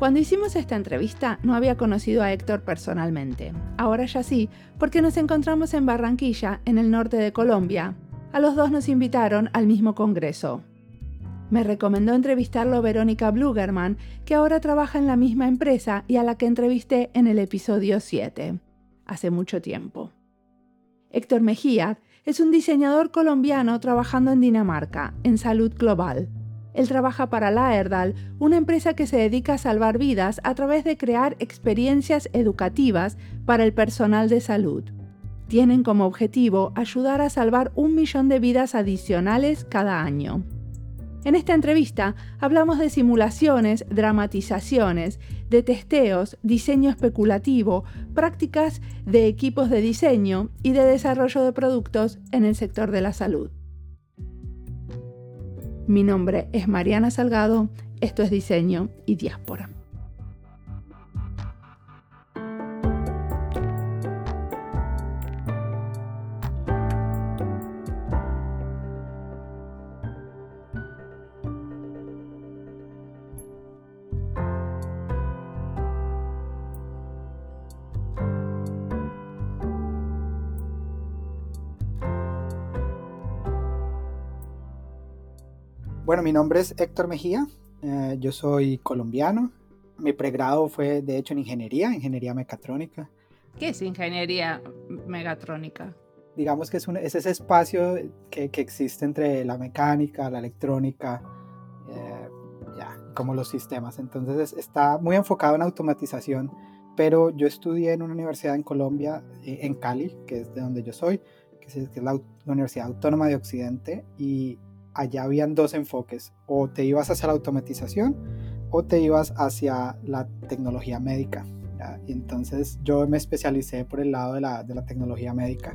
Cuando hicimos esta entrevista no había conocido a Héctor personalmente. Ahora ya sí, porque nos encontramos en Barranquilla, en el norte de Colombia. A los dos nos invitaron al mismo congreso. Me recomendó entrevistarlo Verónica Blugerman, que ahora trabaja en la misma empresa y a la que entrevisté en el episodio 7, hace mucho tiempo. Héctor Mejía es un diseñador colombiano trabajando en Dinamarca, en salud global. Él trabaja para Laerdal, una empresa que se dedica a salvar vidas a través de crear experiencias educativas para el personal de salud. Tienen como objetivo ayudar a salvar un millón de vidas adicionales cada año. En esta entrevista hablamos de simulaciones, dramatizaciones, de testeos, diseño especulativo, prácticas de equipos de diseño y de desarrollo de productos en el sector de la salud. Mi nombre es Mariana Salgado, esto es Diseño y Diáspora. Bueno, mi nombre es Héctor Mejía, eh, yo soy colombiano. Mi pregrado fue, de hecho, en ingeniería, ingeniería mecatrónica. ¿Qué es ingeniería mecatrónica? Digamos que es, ese espacio que, existe entre la mecánica, la electrónica, eh, ya, como los sistemas. Entonces está muy enfocado en automatización, pero yo estudié en una universidad en Colombia, eh, en Cali, que es de donde yo soy, que es, la Universidad Autónoma de Occidente, y allá habían dos enfoques, o te ibas hacia la automatización o te ibas hacia la tecnología médica. Y entonces yo me especialicé por el lado de la, de la tecnología médica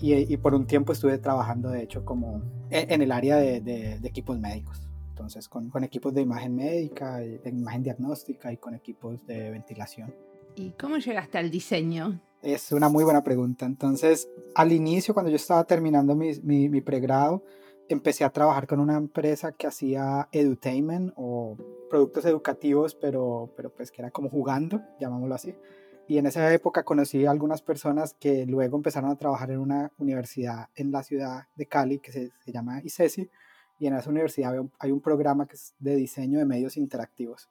y, por un tiempo estuve trabajando de hecho como en, el área de, de, equipos médicos. Entonces con, con, equipos de imagen médica, de imagen diagnóstica y con equipos de ventilación. ¿Y cómo llegaste al diseño? Es una muy buena pregunta. Entonces, al inicio, cuando yo estaba terminando mi, mi, mi pregrado, empecé a trabajar con una empresa que hacía edutainment o productos educativos, pero, pero pues que era como jugando, llamámoslo así. Y en esa época conocí a algunas personas que luego empezaron a trabajar en una universidad en la ciudad de Cali que se, se llama ICESI. Y en esa universidad hay un programa que es de diseño de medios interactivos.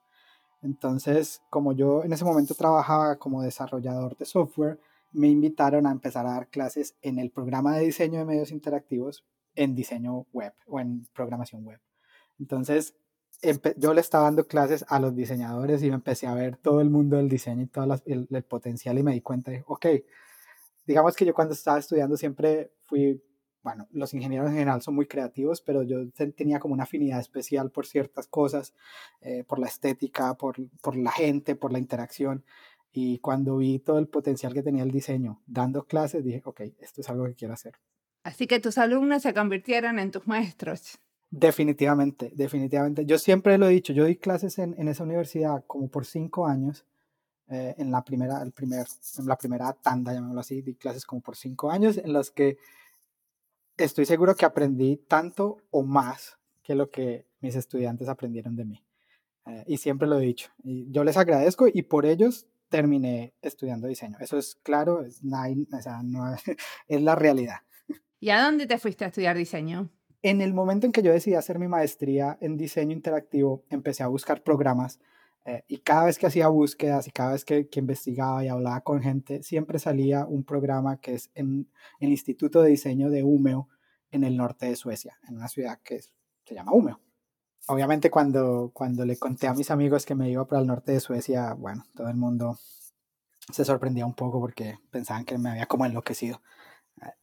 Entonces, como yo en ese momento trabajaba como desarrollador de software, me invitaron a empezar a dar clases en el programa de diseño de medios interactivos en diseño web o en programación web. Entonces, yo le estaba dando clases a los diseñadores y me empecé a ver todo el mundo del diseño y todo el, potencial y me di cuenta de, ok, digamos que yo cuando estaba estudiando siempre fui, bueno, los ingenieros en general son muy creativos, pero yo tenía como una afinidad especial por ciertas cosas, eh, por la estética, por, por la gente, por la interacción. Y cuando vi todo el potencial que tenía el diseño dando clases, dije, ok, esto es algo que quiero hacer. Así que tus alumnos se convirtieron en tus maestros. Definitivamente, definitivamente. Yo siempre lo he dicho, yo di clases en, esa universidad como por cinco años, eh, en, la primera, el primer, en la primera tanda, llamémoslo así, di clases como por cinco años en los que estoy seguro que aprendí tanto o más que lo que mis estudiantes aprendieron de mí. Eh, y siempre lo he dicho. Y yo les agradezco y por ellos terminé estudiando diseño. Eso es claro, es, no, es la realidad. ¿Y a dónde te fuiste a estudiar diseño? En el momento en que yo decidí hacer mi maestría en diseño interactivo, empecé a buscar programas eh, y cada vez que hacía búsquedas y cada vez que, investigaba y hablaba con gente, siempre salía un programa que es en el Instituto de Diseño de Umeå, en el norte de Suecia, en una ciudad que se llama Umeå. Obviamente cuando, cuando le conté a mis amigos que me iba para el norte de Suecia, bueno, todo el mundo se sorprendía un poco porque pensaban que me había como enloquecido.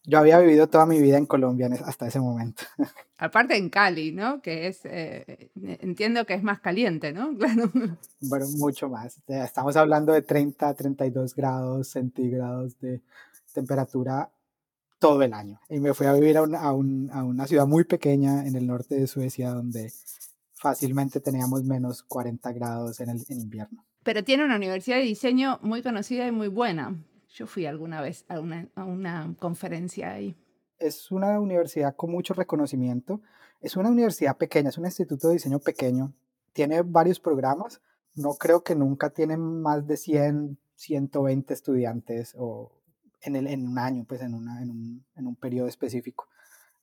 Yo había vivido toda mi vida en Colombia hasta ese momento. Aparte en Cali, ¿no? Que es, eh, entiendo que es más caliente, ¿no? Claro. Bueno, mucho más. Estamos hablando de 30, 32 grados centígrados de temperatura todo el año. Y me fui a vivir a, a, una ciudad muy pequeña en el norte de Suecia donde fácilmente teníamos menos 40 grados en el en invierno. Pero tiene una universidad de diseño muy conocida y muy buena. Yo fui alguna vez a una, a una conferencia ahí. Es una universidad con mucho reconocimiento. Es una universidad pequeña, es un instituto de diseño pequeño. Tiene varios programas, no creo que nunca tienen más de 100, 120 estudiantes o en, el, en un año, pues en, una, en, un, en un periodo específico.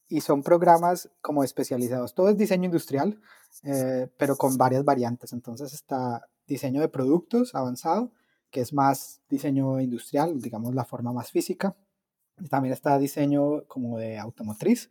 Y son programas como especializados. Todo es diseño industrial, eh, pero con varias variantes. Entonces está diseño de productos avanzado, que es más diseño industrial, digamos la forma más física. También está diseño como de automotriz,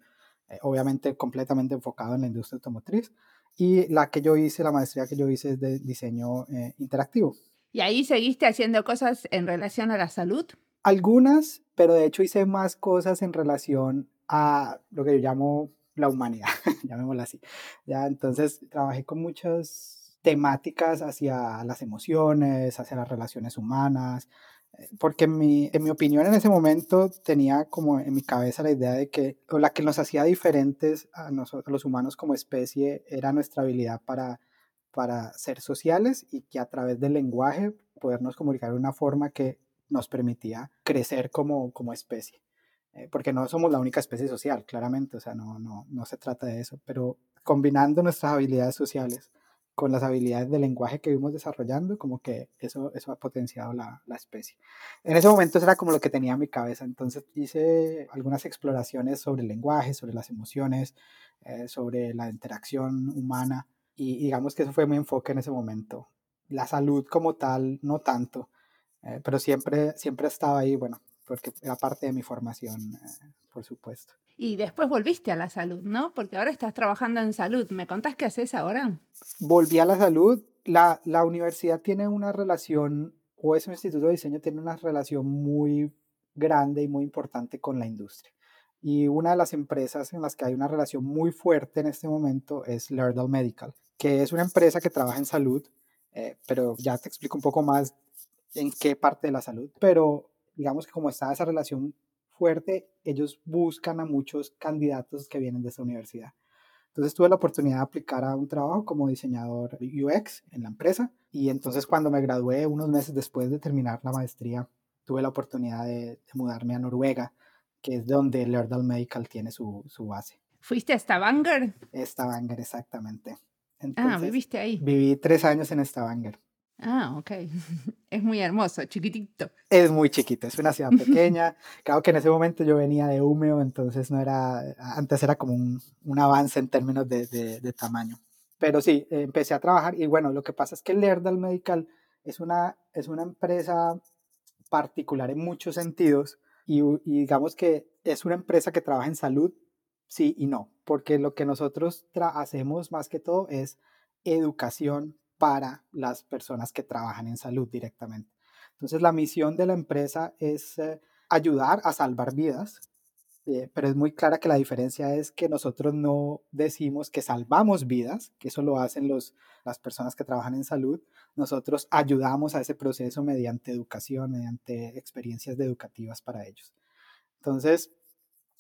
eh, obviamente completamente enfocado en la industria automotriz. Y la que yo hice, la maestría que yo hice es de diseño eh, interactivo. ¿Y ahí seguiste haciendo cosas en relación a la salud? Algunas, pero de hecho hice más cosas en relación a lo que yo llamo la humanidad, llamémoslo así. Ya, entonces trabajé con muchas temáticas hacia las emociones, hacia las relaciones humanas, eh, porque en mi, en mi opinión en ese momento tenía como en mi cabeza la idea de que o la que nos hacía diferentes a nosotros los humanos como especie era nuestra habilidad para, para ser sociales y que a través del lenguaje podernos comunicar de una forma que nos permitía crecer como, como especie. Eh, porque no somos la única especie social, claramente, o sea, no, no, no se trata de eso, pero combinando nuestras habilidades sociales con las habilidades de lenguaje que vimos desarrollando, como que eso, eso ha potenciado la, la, especie. En ese momento eso era como lo que tenía en mi cabeza, entonces hice algunas exploraciones sobre el lenguaje, sobre las emociones, eh, sobre la interacción humana, y digamos que eso fue mi enfoque en ese momento. La salud como tal, no tanto, eh, pero siempre, siempre estaba ahí, bueno, porque era parte de mi formación, eh, por supuesto. Y después volviste a la salud, ¿no? Porque ahora estás trabajando en salud. ¿Me contás qué haces ahora? Volví a la salud. La, la universidad tiene una relación, o ese instituto de diseño tiene una relación muy grande y muy importante con la industria. Y una de las empresas en las que hay una relación muy fuerte en este momento es Laerdal Medical, que es una empresa que trabaja en salud, eh, pero ya te explico un poco más en qué parte de la salud. Pero digamos que como está esa relación fuerte, ellos buscan a muchos candidatos que vienen de esa universidad. Entonces tuve la oportunidad de aplicar a un trabajo como diseñador UX en la empresa y entonces cuando me gradué, unos meses después de terminar la maestría, tuve la oportunidad de, mudarme a Noruega, que es donde Lerdal Medical tiene su, su base. ¿Fuiste a Stavanger? Stavanger, exactamente. ah, viviste ahí. Viví tres años en Stavanger. Ah, ok. Es muy hermoso, chiquitito. Es muy chiquito, es una ciudad pequeña. claro que en ese momento yo venía de Umeå, entonces no era, antes era como un, un avance en términos de, de, tamaño. Pero sí, empecé a trabajar y bueno, lo que pasa es que Lerdal Medical es una, es una empresa particular en muchos sentidos y, y digamos que es una empresa que trabaja en salud, sí y no, porque lo que nosotros hacemos más que todo es educación para las personas que trabajan en salud directamente. Entonces, la misión de la empresa es eh, ayudar a salvar vidas, eh, pero es muy clara que la diferencia es que nosotros no decimos que salvamos vidas, que eso lo hacen los, las personas que trabajan en salud, nosotros ayudamos a ese proceso mediante educación, mediante experiencias educativas para ellos. Entonces,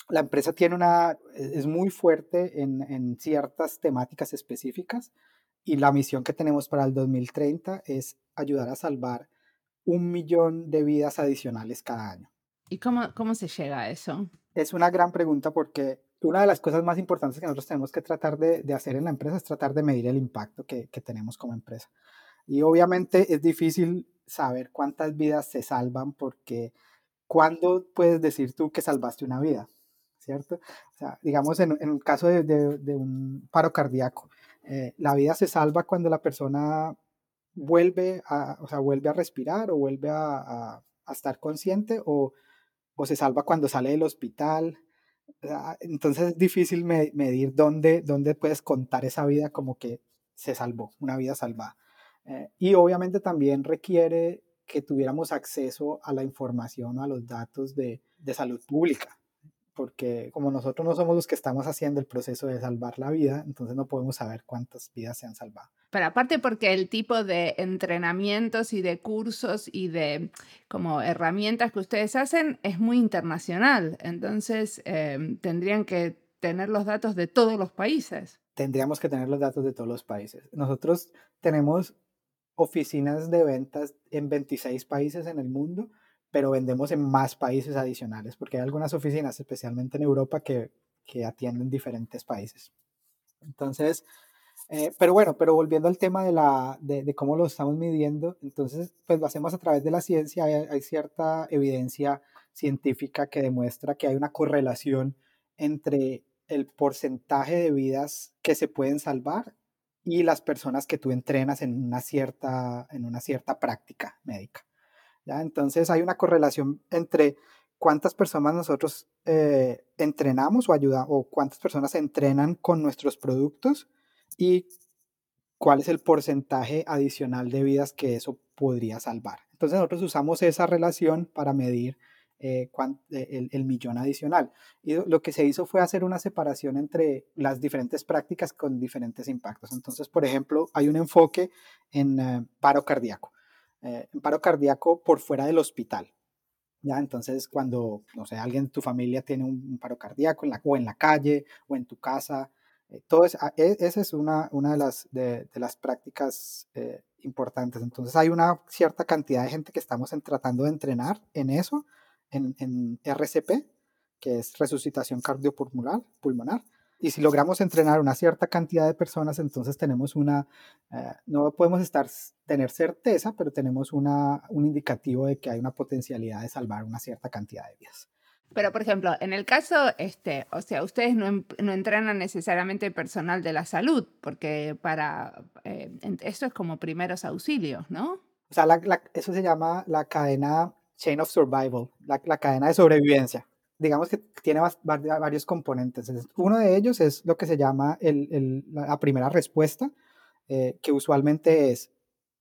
la empresa tiene una, es muy fuerte en, en ciertas temáticas específicas, y la misión que tenemos para el 2030 es ayudar a salvar un millón de vidas adicionales cada año. ¿Y cómo, cómo se llega a eso? Es una gran pregunta porque una de las cosas más importantes que nosotros tenemos que tratar de, de hacer en la empresa es tratar de medir el impacto que, que, tenemos como empresa. Y obviamente es difícil saber cuántas vidas se salvan porque ¿cuándo puedes decir tú que salvaste una vida? ¿Cierto? O sea, digamos en, en el caso de, de, de un paro cardíaco, eh, la vida se salva cuando la persona vuelve a, o sea, vuelve a respirar o vuelve a, estar consciente o, se salva cuando sale del hospital. entonces es difícil medir dónde, dónde puedes contar esa vida como que se salvó, una vida salvada. Eh, y obviamente también requiere que tuviéramos acceso a la información o a los datos de, de salud pública porque como nosotros no somos los que estamos haciendo el proceso de salvar la vida, entonces no podemos saber cuántas vidas se han salvado. Pero aparte porque el tipo de entrenamientos y de cursos y de como herramientas que ustedes hacen es muy internacional, entonces em, tendrían que tener los datos de todos los países. Tendríamos que tener los datos de todos los países. Nosotros tenemos oficinas de ventas en 26 países en el mundo pero vendemos en más países adicionales, porque hay algunas oficinas, especialmente en Europa, que, que atienden diferentes países. Entonces, Eh, pero bueno, pero volviendo al tema de, la, de, cómo lo estamos midiendo, entonces, pues lo hacemos a través de la ciencia, hay, cierta evidencia científica que demuestra que hay una correlación entre el porcentaje de vidas que se pueden salvar y las personas que tú entrenas en una cierta, en una cierta práctica médica. Entonces hay una correlación entre cuántas personas nosotros eh, entrenamos o ayuda o cuántas personas entrenan con nuestros productos y cuál es el porcentaje adicional de vidas que eso podría salvar. Entonces nosotros usamos esa relación para medir eh, eh, el, millón adicional. Y lo que se hizo fue hacer una separación entre las diferentes prácticas con diferentes impactos. Entonces, por ejemplo, hay un enfoque en paro cardíaco. En paro cardíaco por fuera del hospital. ¿ya? Entonces, cuando, no sé, alguien de tu familia tiene un, paro cardíaco en la, o en la calle o en tu casa, todo ah, e, esa es una, una de, las, de, las prácticas importantes. Entonces, hay una cierta cantidad de gente que estamos tratando de entrenar en eso en, RCP, que es resucitación cardiopulmonar, pulmonar. Y si logramos entrenar una cierta cantidad de personas, entonces tenemos una, eh, no podemos estar, tener certeza, pero tenemos una, un indicativo de que hay una potencialidad de salvar una cierta cantidad de vidas. Pero, por ejemplo, en el caso, este, o sea, ustedes no, no entrenan necesariamente personal de la salud, porque para, eh, eso es como primeros auxilios, ¿no? O sea, eso se llama la cadena Chain of Survival, la, cadena de sobrevivencia. Digamos que tiene varios componentes. Uno de ellos es lo que se llama la primera respuesta, eh, que usualmente es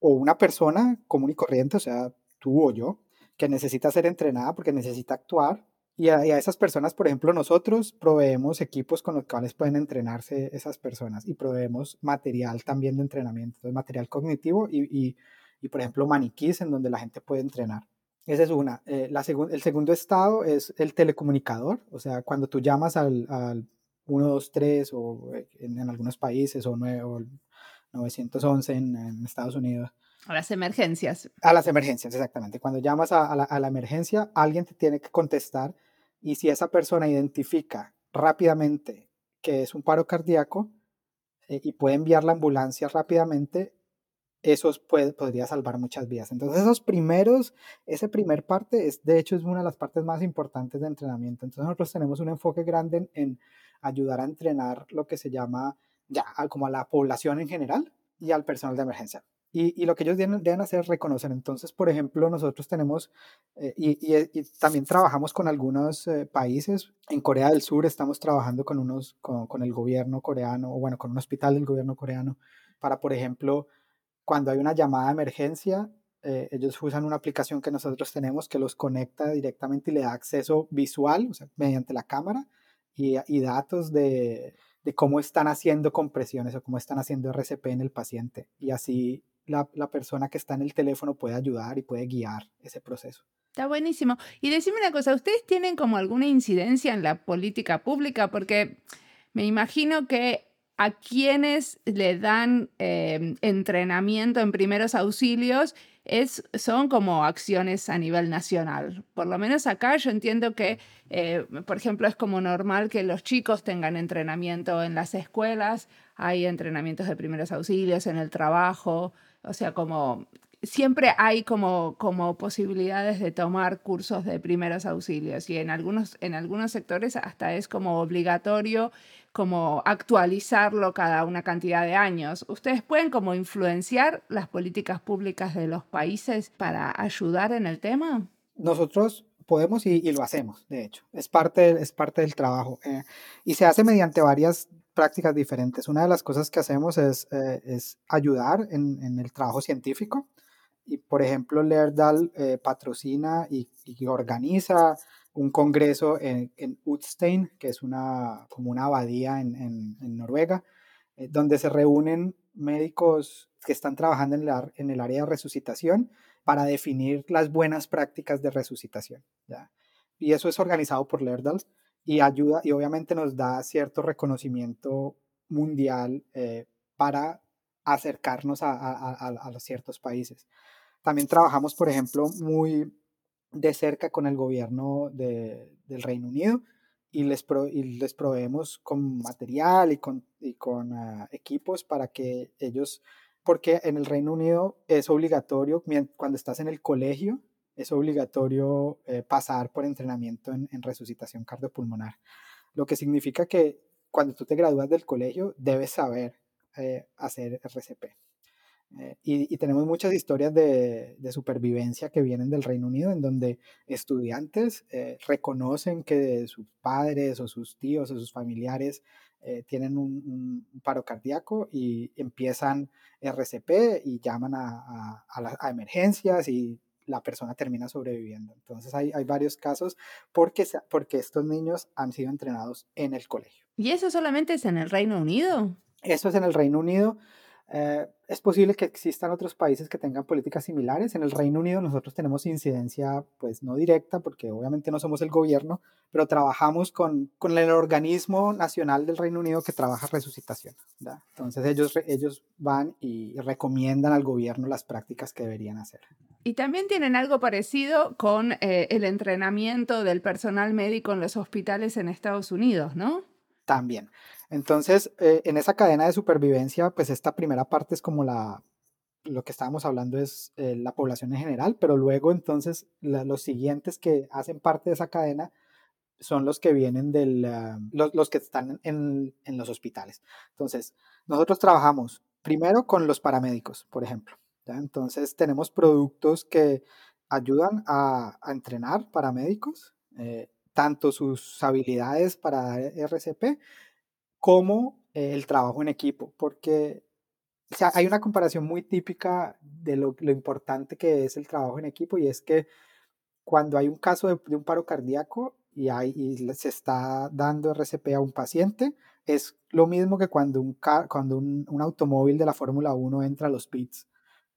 o una persona común y corriente, o sea, tú o yo, que necesita ser entrenada porque necesita actuar. Y a, esas personas, por ejemplo, nosotros proveemos equipos con los cuales pueden entrenarse esas personas y proveemos material también de entrenamiento, material cognitivo y, y, por ejemplo, maniquís en donde la gente puede entrenar. Esa es una. Eh, la el segundo estado es el telecomunicador, o sea, cuando tú llamas al, al 123 o eh, en, algunos países o, 911 en, Estados Unidos. A las emergencias. A las emergencias, exactamente. Cuando llamas a, la, a la emergencia, alguien te tiene que contestar y si esa persona identifica rápidamente que es un paro cardíaco eh, y puede enviar la ambulancia rápidamente, eso puede, podría salvar muchas vidas. Entonces, esos primeros, ese primer parte, es, de hecho, es una de las partes más importantes de entrenamiento. Entonces, nosotros tenemos un enfoque grande en, ayudar a entrenar lo que se llama ya como a la población en general y al personal de emergencia. Y, lo que ellos deben, hacer es reconocer. Entonces, por ejemplo, nosotros tenemos, eh, y, también trabajamos con algunos eh, países. En Corea del Sur estamos trabajando con, unos, con, con el gobierno coreano, o bueno, con un hospital del gobierno coreano, para, por ejemplo, cuando hay una llamada de emergencia, eh, ellos usan una aplicación que nosotros tenemos que los conecta directamente y le da acceso visual, mediante la cámara, y, datos de, cómo están haciendo compresiones o cómo están haciendo RCP en el paciente. Y así la, la, persona que está en el teléfono puede ayudar y puede guiar ese proceso. Está buenísimo. Y decime una cosa, ¿ustedes tienen como alguna incidencia en la política pública? Porque me imagino que a quienes le dan em, entrenamiento en primeros auxilios es, son como acciones a nivel nacional. Por lo menos acá yo entiendo que, eh, por ejemplo, es como normal que los chicos tengan entrenamiento en las escuelas, hay entrenamientos de primeros auxilios en el trabajo, o sea, como siempre hay como, como posibilidades de tomar cursos de primeros auxilios y en algunos, en algunos sectores hasta es como obligatorio como actualizarlo cada una cantidad de años. ¿Ustedes pueden como influenciar las políticas públicas de los países para ayudar en el tema? Nosotros podemos y, lo hacemos, de hecho. Es parte, es parte del trabajo. Eh, y se hace mediante varias prácticas diferentes. Una de las cosas que hacemos es, eh, es ayudar en, en, el trabajo científico. Y, por ejemplo, Lerdal eh, patrocina y, y, organiza un congreso en, en Utstein, que es una, como una abadía en, en, Noruega, eh, donde se reúnen médicos que están trabajando en, la, en, el área de resucitación para definir las buenas prácticas de resucitación. ¿ya? Y eso es organizado por Lerdal y ayuda y obviamente nos da cierto reconocimiento mundial eh, para acercarnos a, a, a, a, ciertos países. También trabajamos, por ejemplo, muy de cerca con el gobierno de, del Reino Unido y les, les proveemos con material y con, y con ah, equipos para que ellos, porque en el Reino Unido es obligatorio, cuando estás en el colegio, es obligatorio eh, pasar por entrenamiento en, resucitación cardiopulmonar, lo que significa que cuando tú te gradúas del colegio debes saber eh, hacer RCP. Eh, y, tenemos muchas historias de, supervivencia que vienen del Reino Unido, en donde estudiantes eh, reconocen que sus padres o sus tíos o sus familiares eh, tienen un, paro cardíaco y empiezan RCP y llaman a, a, emergencias y la persona termina sobreviviendo. Entonces hay, hay varios casos porque, porque estos niños han sido entrenados en el colegio. ¿Y eso solamente es en el Reino Unido? Eso es en el Reino Unido. Eh, es posible que existan otros países que tengan políticas similares. En el Reino Unido nosotros tenemos incidencia, pues no directa, porque obviamente no somos el gobierno, pero trabajamos con, con el organismo nacional del Reino Unido que trabaja resucitación. Entonces ellos, ellos van y recomiendan al gobierno las prácticas que deberían hacer. Y también tienen algo parecido con eh, el entrenamiento del personal médico en los hospitales en Estados Unidos, ¿no? También. Entonces, eh, en esa cadena de supervivencia, pues esta primera parte es como la, lo que estábamos hablando es eh, la población en general, pero luego entonces los siguientes que hacen parte de esa cadena son los que vienen del, ah, los, que están en, los hospitales. Entonces, nosotros trabajamos primero con los paramédicos, por ejemplo. Entonces, tenemos productos que ayudan a, entrenar paramédicos, eh, tanto sus habilidades para RCP como el trabajo en equipo, porque o sea, hay una comparación muy típica de lo, importante que es el trabajo en equipo y es que cuando hay un caso de, un paro cardíaco y, hay, y se está dando RCP a un paciente, es lo mismo que cuando un, cuando un, un automóvil de la Fórmula 1 entra a los pits.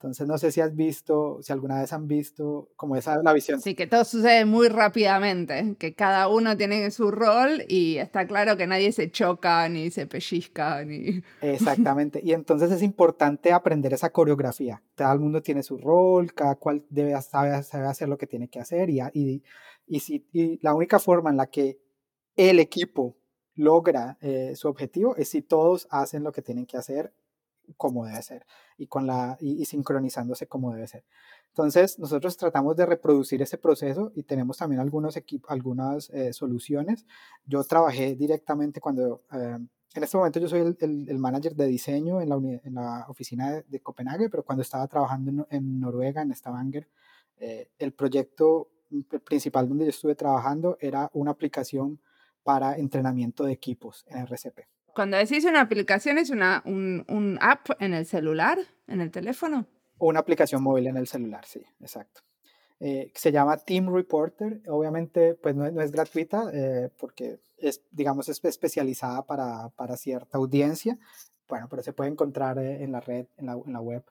Entonces, no sé si has visto, si alguna vez han visto como esa la visión. Sí, que todo sucede muy rápidamente, que cada uno tiene su rol y está claro que nadie se choca ni se pellizca ni... Exactamente, y entonces es importante aprender esa coreografía. El mundo tiene su rol, cada cual debe saber, hacer lo que tiene que hacer y, y, y, si, y la única forma en la que el equipo logra eh, su objetivo es si todos hacen lo que tienen que hacer como debe ser y, con la, y, sincronizándose como debe ser. Entonces, nosotros tratamos de reproducir ese proceso y tenemos también algunos algunas eh, soluciones. Yo trabajé directamente cuando, eh, en este momento yo soy el, el, manager de diseño en la, en la oficina de, Copenhague, pero cuando estaba trabajando en, Noruega, en Stavanger, eh, el proyecto principal donde yo estuve trabajando era una aplicación para entrenamiento de equipos en RCP. Cuando decís una aplicación, ¿es una, un, app en el celular, en el teléfono? Una aplicación móvil en el celular, sí, exacto. Eh, se llama Team Reporter. Obviamente, pues no, es gratuita eh, porque es, digamos, es especializada para, para, cierta audiencia. Bueno, pero se puede encontrar eh, en la red, en la, en la web,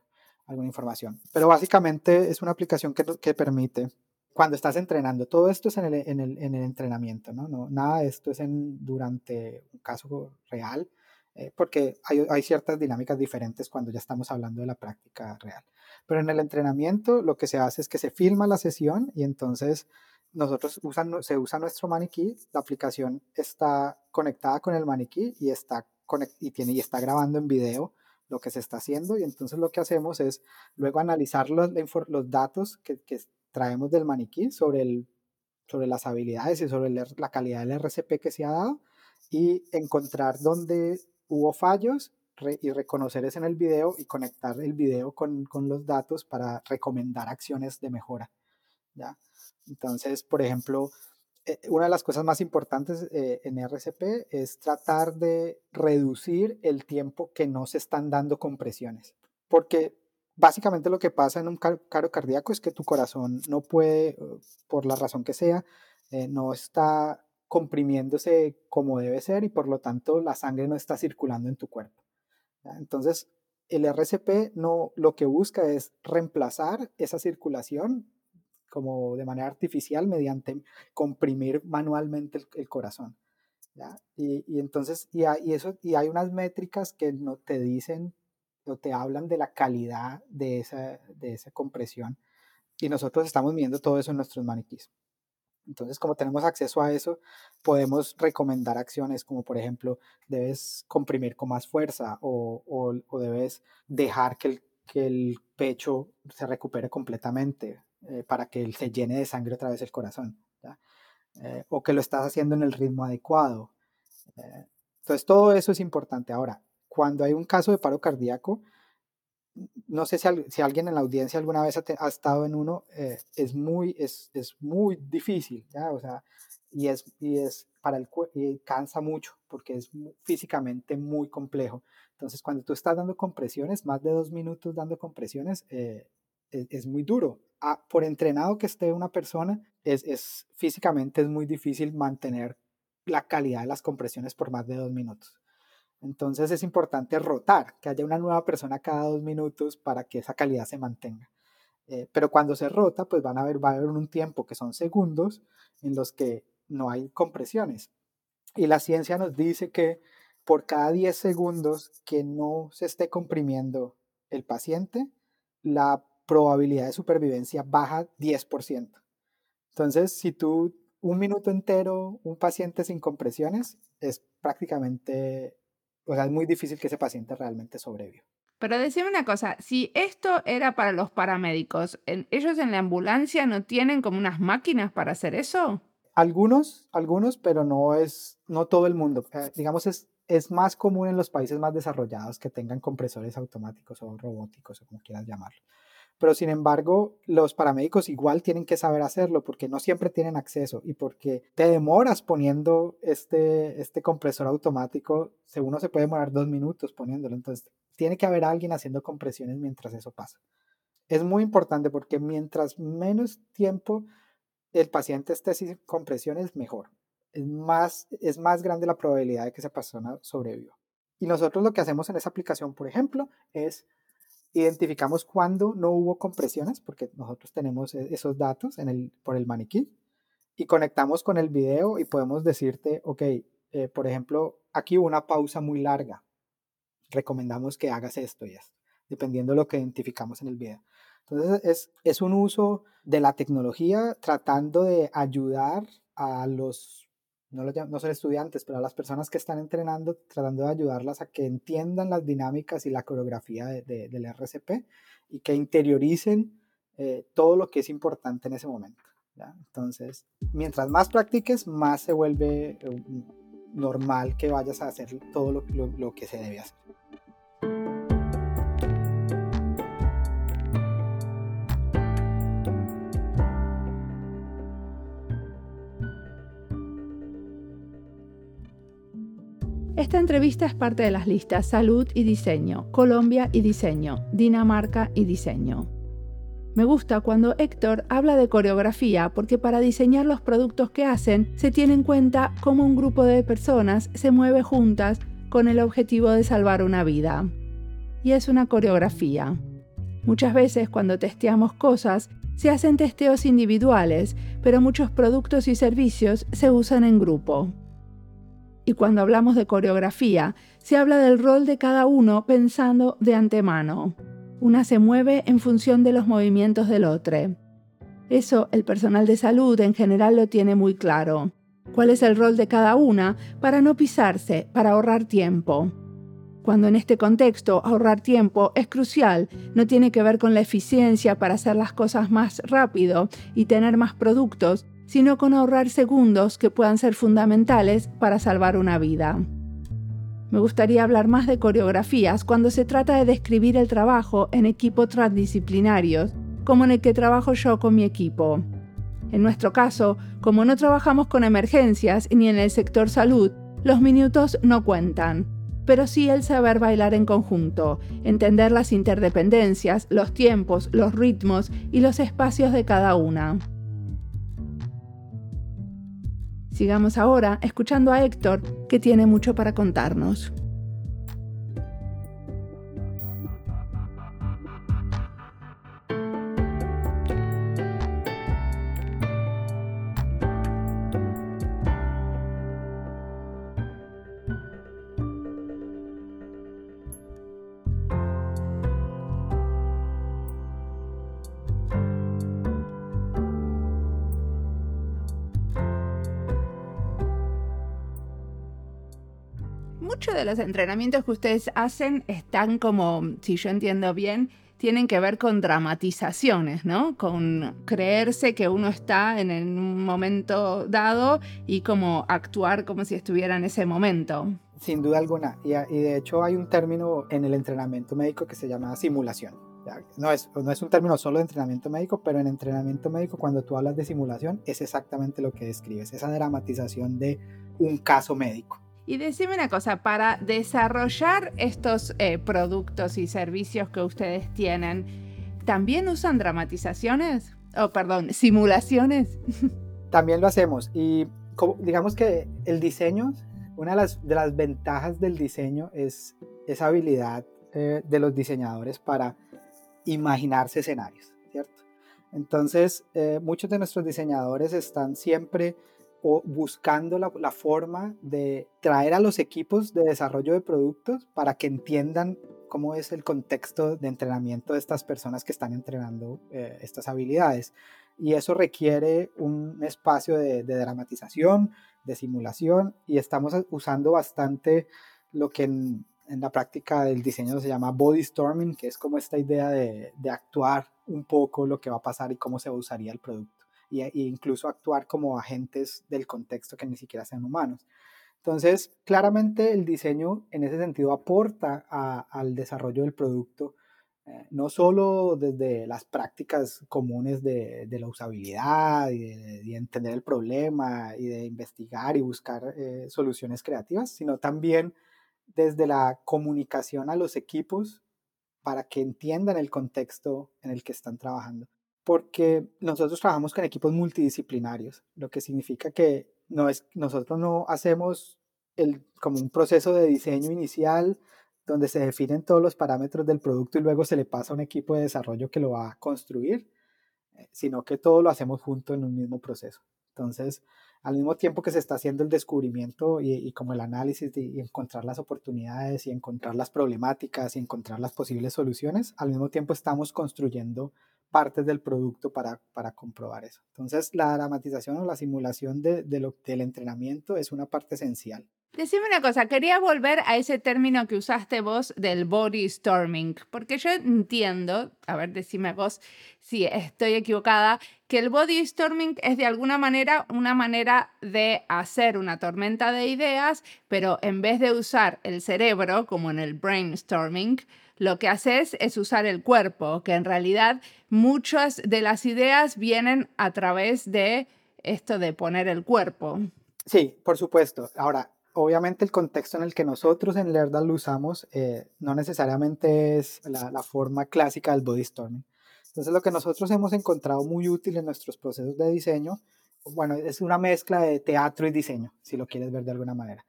alguna información. Pero básicamente es una aplicación que, que permite cuando estás entrenando. Todo esto es en el, en el, en el entrenamiento, ¿no? ¿no? Nada de esto es en, durante un caso real, eh, porque hay, hay, ciertas dinámicas diferentes cuando ya estamos hablando de la práctica real. Pero en el entrenamiento lo que se hace es que se filma la sesión y entonces nosotros usan, se usa nuestro maniquí, la aplicación está conectada con el maniquí y está, y tiene, y está grabando en video lo que se está haciendo y entonces lo que hacemos es luego analizar los, los datos que, que traemos del maniquí sobre, el, sobre las habilidades y sobre la calidad del RCP que se ha dado y encontrar dónde hubo fallos y reconocer eso en el video y conectar el video con, con, los datos para recomendar acciones de mejora. ¿ya? Entonces, por ejemplo, eh, una de las cosas más importantes eh, en RCP es tratar de reducir el tiempo que no se están dando compresiones. Porque básicamente lo que pasa en un caro cardíaco es que tu corazón no puede, uh, por la razón que sea, eh, no está comprimiéndose como debe ser y por lo tanto la sangre no está circulando en tu cuerpo. Entonces, el RCP no, lo que busca es reemplazar esa circulación como de manera artificial mediante comprimir manualmente el, corazón. Y, entonces, y, y, eso, y hay unas métricas que no te dicen o te hablan de la calidad de esa, de esa compresión. Y nosotros estamos viendo todo eso en nuestros maniquís. Entonces, como tenemos acceso a eso, podemos recomendar acciones como, por ejemplo, debes comprimir con más fuerza o, debes dejar que el, que el, pecho se recupere completamente eh, para que se llene de sangre otra vez el corazón. Eh, o que lo estás haciendo en el ritmo adecuado. Eh, entonces, todo eso es importante. Ahora, cuando hay un caso de paro cardíaco, no sé si, si, alguien en la audiencia alguna vez ha, estado en uno, eh, es, muy, es, es, muy difícil, ¿ya? O sea, y es, y es para el y cansa mucho porque es físicamente muy complejo. Entonces, cuando tú estás dando compresiones, más de dos minutos dando compresiones, eh, es, es, muy duro. Ah, por entrenado que esté una persona, es, es, físicamente es muy difícil mantener la calidad de las compresiones por más de dos minutos. Entonces es importante rotar, que haya una nueva persona cada dos minutos para que esa calidad se mantenga. Eh, pero cuando se rota, pues van a ver, va a haber un tiempo que son segundos en los que no hay compresiones. Y la ciencia nos dice que por cada 10 segundos que no se esté comprimiendo el paciente, la probabilidad de supervivencia baja 10%. Entonces, si tú un minuto entero, un paciente sin compresiones, es prácticamente o sea, es muy difícil que ese paciente realmente sobreviva. Pero decime una cosa, si esto era para los paramédicos, ¿ellos en la ambulancia no tienen como unas máquinas para hacer eso? Algunos, algunos, pero no es, no todo el mundo. Eh, digamos, es, es más común en los países más desarrollados que tengan compresores automáticos o robóticos o como quieras llamarlo pero sin embargo los paramédicos igual tienen que saber hacerlo porque no siempre tienen acceso y porque te demoras poniendo este, este compresor automático, uno se puede demorar dos minutos poniéndolo, entonces tiene que haber alguien haciendo compresiones mientras eso pasa. Es muy importante porque mientras menos tiempo el paciente esté sin compresiones, mejor. Es más, es más grande la probabilidad de que esa persona sobreviva. Y nosotros lo que hacemos en esa aplicación, por ejemplo, es identificamos cuándo no hubo compresiones, porque nosotros tenemos e-, esos datos en el, por el maniquí, y conectamos con el video y podemos decirte, ok, eh, por ejemplo, aquí hubo una pausa muy larga, recomendamos que hagas esto y esto, dependiendo de lo que identificamos en el video. Entonces es, es un uso de la tecnología tratando de ayudar a los no, son estudiantes, pero a las personas que están entrenando, tratando de ayudarlas a que entiendan las dinámicas y la coreografía del RCP y que interioricen eh, todo lo que es importante en ese momento. Entonces, mientras más practiques, más se vuelve eh, normal que vayas a hacer todo lo que se debe hacer. Esta entrevista es parte de las listas Salud y Diseño, Colombia y Diseño, Dinamarca y Diseño. Me gusta cuando Héctor habla de coreografía porque para diseñar los productos que hacen se tiene en cuenta cómo un grupo de personas se mueve juntas con el objetivo de salvar una vida. Y es una coreografía. Muchas veces cuando testeamos cosas se hacen testeos individuales, pero muchos productos y servicios se usan en grupo. Y cuando hablamos de coreografía, se habla del rol de cada uno pensando de antemano. Una se mueve en función de los movimientos del otro. Eso el personal de salud en general lo tiene muy claro. ¿Cuál es el rol de cada una para no pisarse, para ahorrar tiempo? Cuando en este contexto ahorrar tiempo es crucial, no tiene que ver con la eficiencia para hacer las cosas más rápido y tener más productos, sino con ahorrar segundos que puedan ser fundamentales para salvar una vida. Me gustaría hablar más de coreografías cuando se trata de describir el trabajo en equipos transdisciplinarios, como en el que trabajo yo con mi equipo. En nuestro caso, como no trabajamos con emergencias ni en el sector salud, los minutos no cuentan, pero sí el saber bailar en conjunto, entender las interdependencias, los tiempos, los ritmos y los espacios de cada una. Sigamos ahora escuchando a Héctor, que tiene mucho para contarnos. Los entrenamientos que ustedes hacen están como, si yo entiendo bien, tienen que ver con dramatizaciones, ¿no? Con creerse que uno está en un momento dado y como actuar como si estuviera en ese momento. Sin duda alguna. Y, de hecho hay un término en el entrenamiento médico que se llama simulación. No es, no es un término solo de entrenamiento médico, pero en entrenamiento médico cuando tú hablas de simulación es exactamente lo que describes, esa dramatización de un caso médico. Y decime una cosa, para desarrollar estos eh, productos y servicios que ustedes tienen, ¿también usan dramatizaciones? O perdón, simulaciones. También lo hacemos. Y digamos que el diseño, una de las, de las ventajas del diseño es esa habilidad eh, de los diseñadores para imaginarse escenarios, ¿cierto? Entonces, eh, muchos de nuestros diseñadores están siempre o buscando la, forma de traer a los equipos de desarrollo de productos para que entiendan cómo es el contexto de entrenamiento de estas personas que están entrenando eh, estas habilidades. Y eso requiere un espacio de, dramatización, de simulación, y estamos usando bastante lo que en, la práctica del diseño se llama body storming, que es como esta idea de, de actuar un poco lo que va a pasar y cómo se usaría el producto e incluso actuar como agentes del contexto que ni siquiera sean humanos. Entonces, claramente el diseño en ese sentido aporta al desarrollo del producto, eh, no solo desde las prácticas comunes de, la usabilidad y de, entender el problema y de investigar y buscar eh, soluciones creativas, sino también desde la comunicación a los equipos para que entiendan el contexto en el que están trabajando porque nosotros trabajamos con equipos multidisciplinarios, lo que significa que no es, nosotros no hacemos el, como un proceso de diseño inicial donde se definen todos los parámetros del producto y luego se le pasa a un equipo de desarrollo que lo va a construir, eh, sino que todo lo hacemos junto en un mismo proceso. Entonces, al mismo tiempo que se está haciendo el descubrimiento y, como el análisis y encontrar las oportunidades y encontrar las problemáticas y encontrar las posibles soluciones, al mismo tiempo estamos construyendo partes del producto para, para comprobar eso. Entonces, la dramatización o la simulación de, del entrenamiento es una parte esencial. Decime una cosa, quería volver a ese término que usaste vos del body storming, porque yo entiendo, a ver, decime vos si estoy equivocada, que el body storming es de alguna manera una manera de hacer una tormenta de ideas, pero en vez de usar el cerebro, como en el brainstorming, lo que haces es usar el cuerpo, que en realidad muchas de las ideas vienen a través de esto de poner el cuerpo. Sí, por supuesto. Ahora, obviamente el contexto en el que nosotros en Lerdal lo usamos eh, no necesariamente es la, forma clásica del body storming. Entonces, lo que nosotros hemos encontrado muy útil en nuestros procesos de diseño, bueno, es una mezcla de teatro y diseño, si lo quieres ver de alguna manera.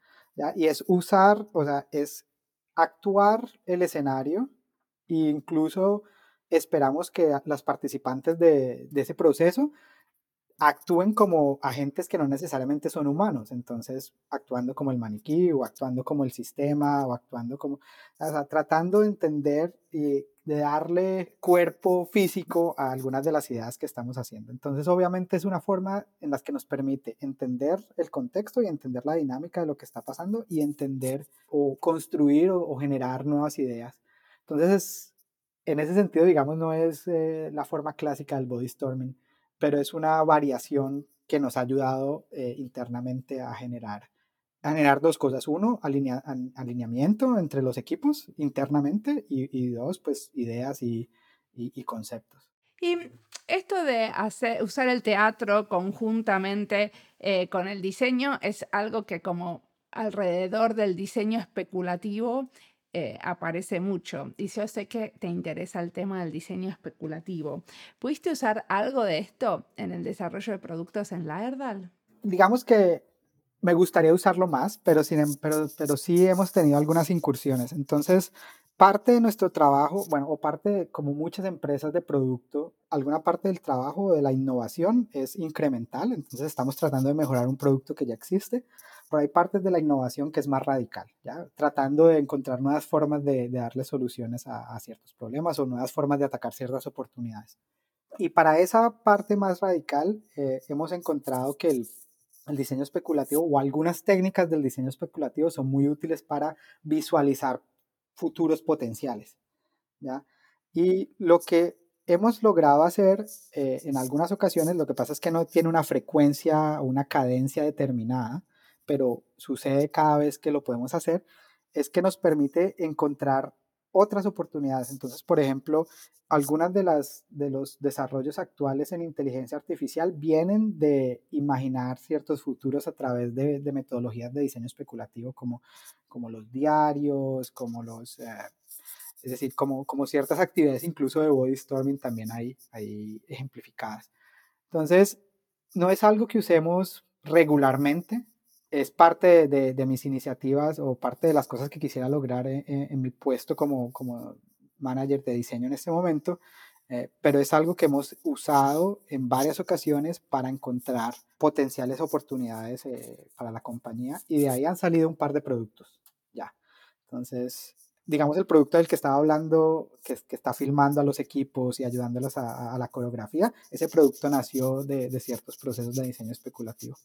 Y es usar, o sea, es actuar el escenario e incluso esperamos que las participantes de, ese proceso actúen como agentes que no necesariamente son humanos, entonces actuando como el maniquí o actuando como el sistema o actuando como, o sea, tratando de entender y de darle cuerpo físico a algunas de las ideas que estamos haciendo. Entonces, obviamente es una forma en la que nos permite entender el contexto y entender la dinámica de lo que está pasando y entender o construir o, generar nuevas ideas. Entonces, en ese sentido, digamos, no es eh, la forma clásica del body storming, pero es una variación que nos ha ayudado eh, internamente a generar generar dos cosas. Uno, alineamiento entre los equipos internamente y, dos, pues ideas y, conceptos. Y esto de hacer, usar el teatro conjuntamente eh, con el diseño es algo que como alrededor del diseño especulativo eh, aparece mucho. Y yo sé que te interesa el tema del diseño especulativo. ¿Pudiste usar algo de esto en el desarrollo de productos en Laerdal? Digamos que me gustaría usarlo más, pero, sin, em, pero, sí hemos tenido algunas incursiones. Entonces, parte de nuestro trabajo, bueno, o parte como muchas empresas de producto, alguna parte del trabajo de la innovación es incremental, entonces estamos tratando de mejorar un producto que ya existe, pero hay partes de la innovación que es más radical, ¿ya? tratando de encontrar nuevas formas de, darle soluciones a, ciertos problemas o nuevas formas de atacar ciertas oportunidades. Y para esa parte más radical, eh, hemos encontrado que el el diseño especulativo o algunas técnicas del diseño especulativo son muy útiles para visualizar futuros potenciales. ¿ya? Y lo que hemos logrado hacer eh, en algunas ocasiones, lo que pasa es que no tiene una frecuencia o una cadencia determinada, pero sucede cada vez que lo podemos hacer, es que nos permite encontrar otras oportunidades. Entonces, por ejemplo, algunas de, las, de los desarrollos actuales en inteligencia artificial vienen de imaginar ciertos futuros a través de, metodologías de diseño especulativo como, como los diarios, como los... Eh, es decir, como, como ciertas actividades incluso de body storming también hay, hay ejemplificadas. Entonces, no es algo que usemos regularmente, es parte de, mis iniciativas o parte de las cosas que quisiera lograr en, mi puesto como, como, manager de diseño en este momento, eh, pero es algo que hemos usado en varias ocasiones para encontrar potenciales oportunidades eh, para la compañía y de ahí han salido un par de productos ya. Entonces, digamos, el producto del que estaba hablando, que, está filmando a los equipos y ayudándolos a, la coreografía, ese producto nació de, de ciertos procesos de diseño especulativo.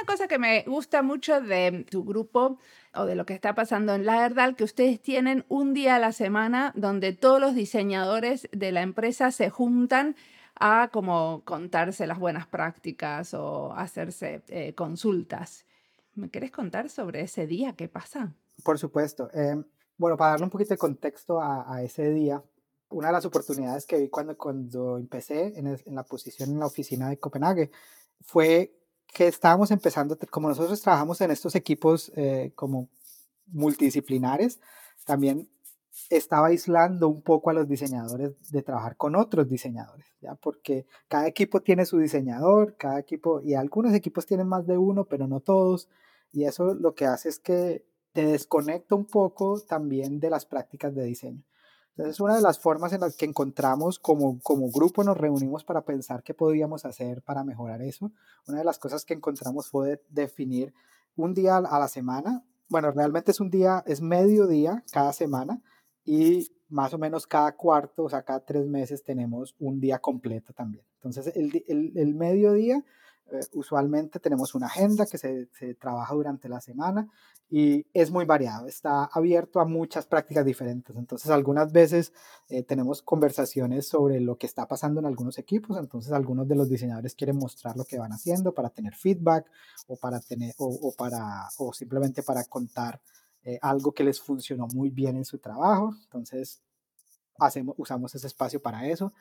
Una cosa que me gusta mucho de tu grupo o de lo que está pasando en Laerdal, que ustedes tienen un día a la semana donde todos los diseñadores de la empresa se juntan a como contarse las buenas prácticas o hacerse eh, consultas. ¿Me querés contar sobre ese día? ¿Qué pasa? Por supuesto. Em, bueno, para darle un poquito de contexto a, ese día, una de las oportunidades que vi cuando, cuando empecé en, en la posición en la oficina de Copenhague fue que estábamos empezando, como nosotros trabajamos en estos equipos eh, como multidisciplinares, también estaba aislando un poco a los diseñadores de trabajar con otros diseñadores, ¿ya? Porque cada equipo tiene su diseñador, cada equipo, y algunos equipos tienen más de uno, pero no todos, y eso lo que hace es que te desconecta un poco también de las prácticas de diseño. Entonces, una de las formas en las que encontramos como, como grupo nos reunimos para pensar qué podíamos hacer para mejorar eso. Una de las cosas que encontramos fue definir un día a la semana. Bueno, realmente es un día, es medio día cada semana y más o menos cada cuarto, o sea, cada tres meses tenemos un día completo también. Entonces, el, el, el mediodía eh, usualmente tenemos una agenda que se, trabaja durante la semana y es muy variado, está abierto a muchas prácticas diferentes. Entonces, algunas veces eh, tenemos conversaciones sobre lo que está pasando en algunos equipos, entonces algunos de los diseñadores quieren mostrar lo que van haciendo para tener feedback o para tener o, para o simplemente para contar eh, algo que les funcionó muy bien en su trabajo. Entonces, hacemos, usamos ese espacio para eso.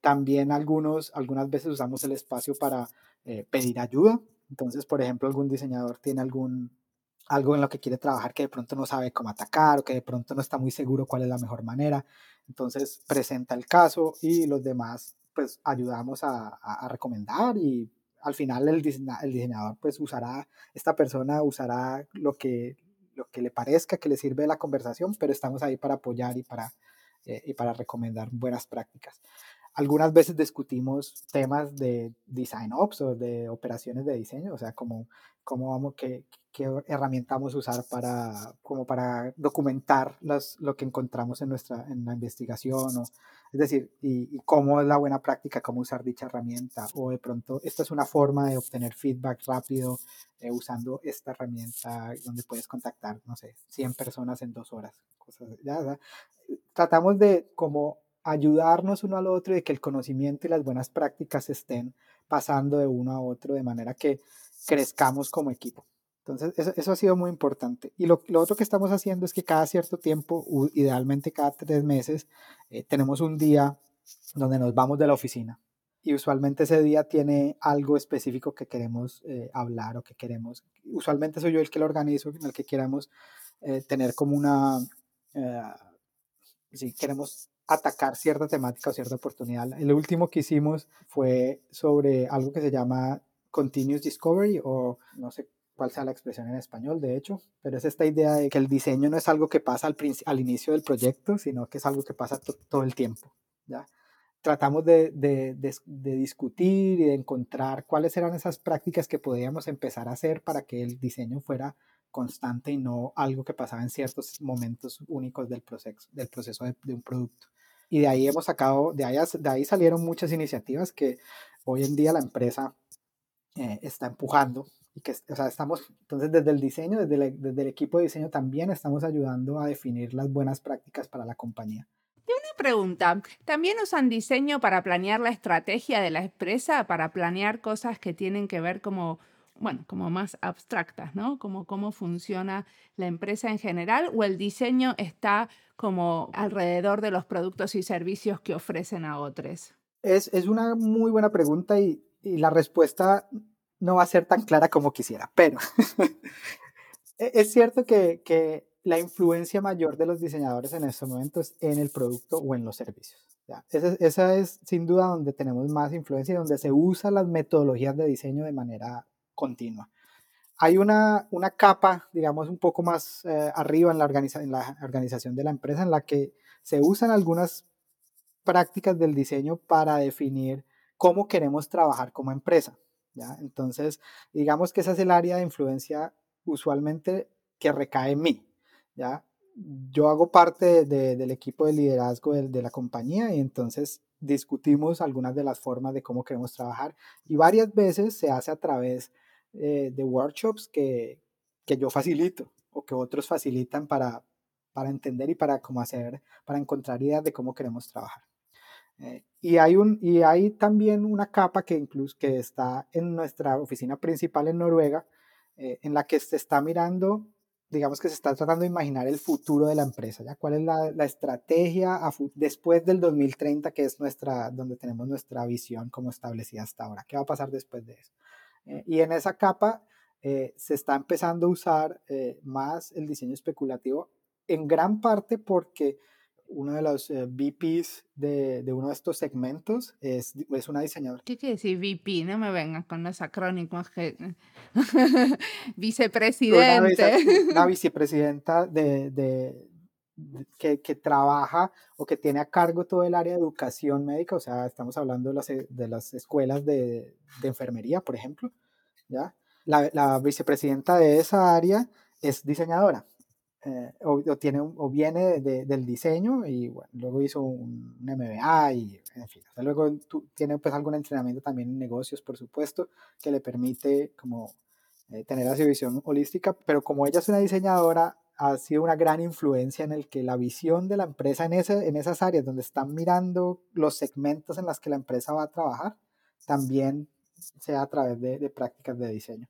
también algunos, algunas veces usamos el espacio para eh, pedir ayuda. Entonces, por ejemplo, algún diseñador tiene algún, algo en lo que quiere trabajar que de pronto no sabe cómo atacar o que de pronto no está muy seguro cuál es la mejor manera. Entonces, presenta el caso y los demás, pues, ayudamos a, a, recomendar y al final el, el diseñador, pues, usará, esta persona usará lo que, lo que le parezca que le sirve de la conversación, pero estamos ahí para apoyar y para, eh, y para recomendar buenas prácticas. Algunas veces discutimos temas de design ops o de operaciones de diseño, o sea, cómo, cómo vamos, qué, qué herramienta vamos a usar para, como para documentar las, lo que encontramos en, nuestra, en la investigación, o, es decir, y, cómo es la buena práctica, cómo usar dicha herramienta, o de pronto esta es una forma de obtener feedback rápido eh, usando esta herramienta donde puedes contactar, no sé, 100 personas en dos horas. Cosas, ya, tratamos de como ayudarnos uno al otro y de que el conocimiento y las buenas prácticas estén pasando de uno a otro de manera que crezcamos como equipo. Entonces, eso, ha sido muy importante. Y lo, otro que estamos haciendo es que cada cierto tiempo, idealmente cada tres meses, eh, tenemos un día donde nos vamos de la oficina. Y usualmente ese día tiene algo específico que queremos eh, hablar o que queremos. Usualmente soy yo el que lo organizo, en el que queremos eh, tener como una. si queremos atacar cierta temática o cierta oportunidad. El último que hicimos fue sobre algo que se llama Continuous Discovery o no sé cuál sea la expresión en español, de hecho, pero es esta idea de que el diseño no es algo que pasa al, al inicio del proyecto, sino que es algo que pasa todo el tiempo. ¿ya? Tratamos de, de, de, discutir y de encontrar cuáles eran esas prácticas que podíamos empezar a hacer para que el diseño fuera constante y no algo que pasaba en ciertos momentos únicos del proceso, del proceso de un producto. Y de ahí hemos sacado, de ahí, de ahí salieron muchas iniciativas que hoy en día la empresa eh, está empujando. Y que, o sea, estamos, entonces desde el diseño, desde, desde el equipo de diseño también estamos ayudando a definir las buenas prácticas para la compañía. Y una pregunta, ¿también usan diseño para planear la estrategia de la empresa, para planear cosas que tienen que ver como bueno, como más abstractas, ¿no? Como cómo funciona la empresa en general o el diseño está como alrededor de los productos y servicios que ofrecen a otros? Es, es una muy buena pregunta y, y, la respuesta no va a ser tan clara como quisiera, pero e, es cierto que, la influencia mayor de los diseñadores en estos momentos es en el producto o en los servicios. Esa, es sin duda donde tenemos más influencia y donde se usan las metodologías de diseño de manera continua. Hay una, una capa, digamos, un poco más eh, arriba en la, en la organización de la empresa en la que se usan algunas prácticas del diseño para definir cómo queremos trabajar como empresa. Entonces, digamos que esa es el área de influencia usualmente que recae en mí. ¿ya? Yo hago parte del equipo de liderazgo de, de, la compañía y entonces discutimos algunas de las formas de cómo queremos trabajar y varias veces se hace a través eh, de workshops que, que, yo facilito o que otros facilitan para, para entender y para cómo hacer, para encontrar ideas de cómo queremos trabajar. Eh, y, hay un, y hay también una capa que incluso que está en nuestra oficina principal en Noruega, eh, en la que se está mirando, digamos que se está tratando de imaginar el futuro de la empresa, ¿ya? ¿Cuál es la, la estrategia después del 2030, que es nuestra, donde tenemos nuestra visión como establecida hasta ahora? ¿Qué va a pasar después de eso? Eh, y en esa capa eh, se está empezando a usar eh, más el diseño especulativo, en gran parte porque uno de los VPs de, de, uno de estos segmentos es, es una diseñadora. ¿Qué quiere decir VP? No me vengas con los acrónimos que... vicepresidente. Una, una, vicepresidenta de, de, que, que, trabaja o que tiene a cargo todo el área de educación médica, o sea, estamos hablando de las, de las escuelas de, de, enfermería, por ejemplo, ¿ya? La, la, vicepresidenta de esa área es diseñadora, eh, o, tiene, o viene de, del diseño y luego hizo un, un MBA y en fin, luego tiene pues algún entrenamiento también en negocios, por supuesto, que le permite como eh, tener esa visión holística, pero como ella es una diseñadora, ha sido una gran influencia en el que la visión de la empresa en, ese, en esas áreas donde están mirando los segmentos en las que la empresa va a trabajar, también sea a través de prácticas de diseño.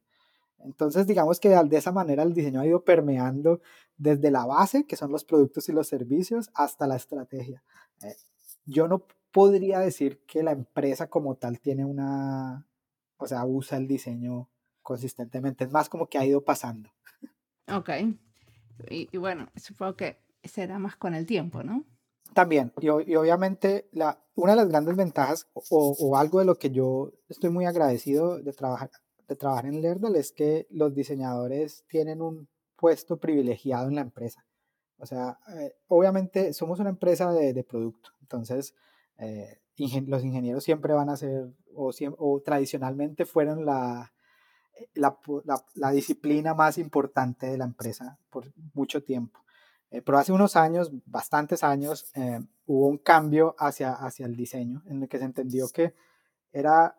Entonces, digamos que de esa manera el diseño ha ido permeando desde la base, que son los productos y los servicios, hasta la estrategia. Eh, yo no podría decir que la empresa como tal tiene una, o sea, usa el diseño consistentemente, es más como que ha ido pasando. Ok, y, y, bueno, supongo que será más con el tiempo, ¿no? También, y, y obviamente la, una de las grandes ventajas o, o, algo de lo que yo estoy muy agradecido de trabajar, de trabajar en Lerdal es que los diseñadores tienen un puesto privilegiado en la empresa. O sea, eh, obviamente somos una empresa de, producto, entonces eh, los ingenieros siempre van a ser, o, o tradicionalmente fueron la, la, disciplina más importante de la empresa por mucho tiempo. Eh, pero hace unos años, bastantes años, eh, hubo un cambio hacia, hacia el diseño, en el que se entendió que era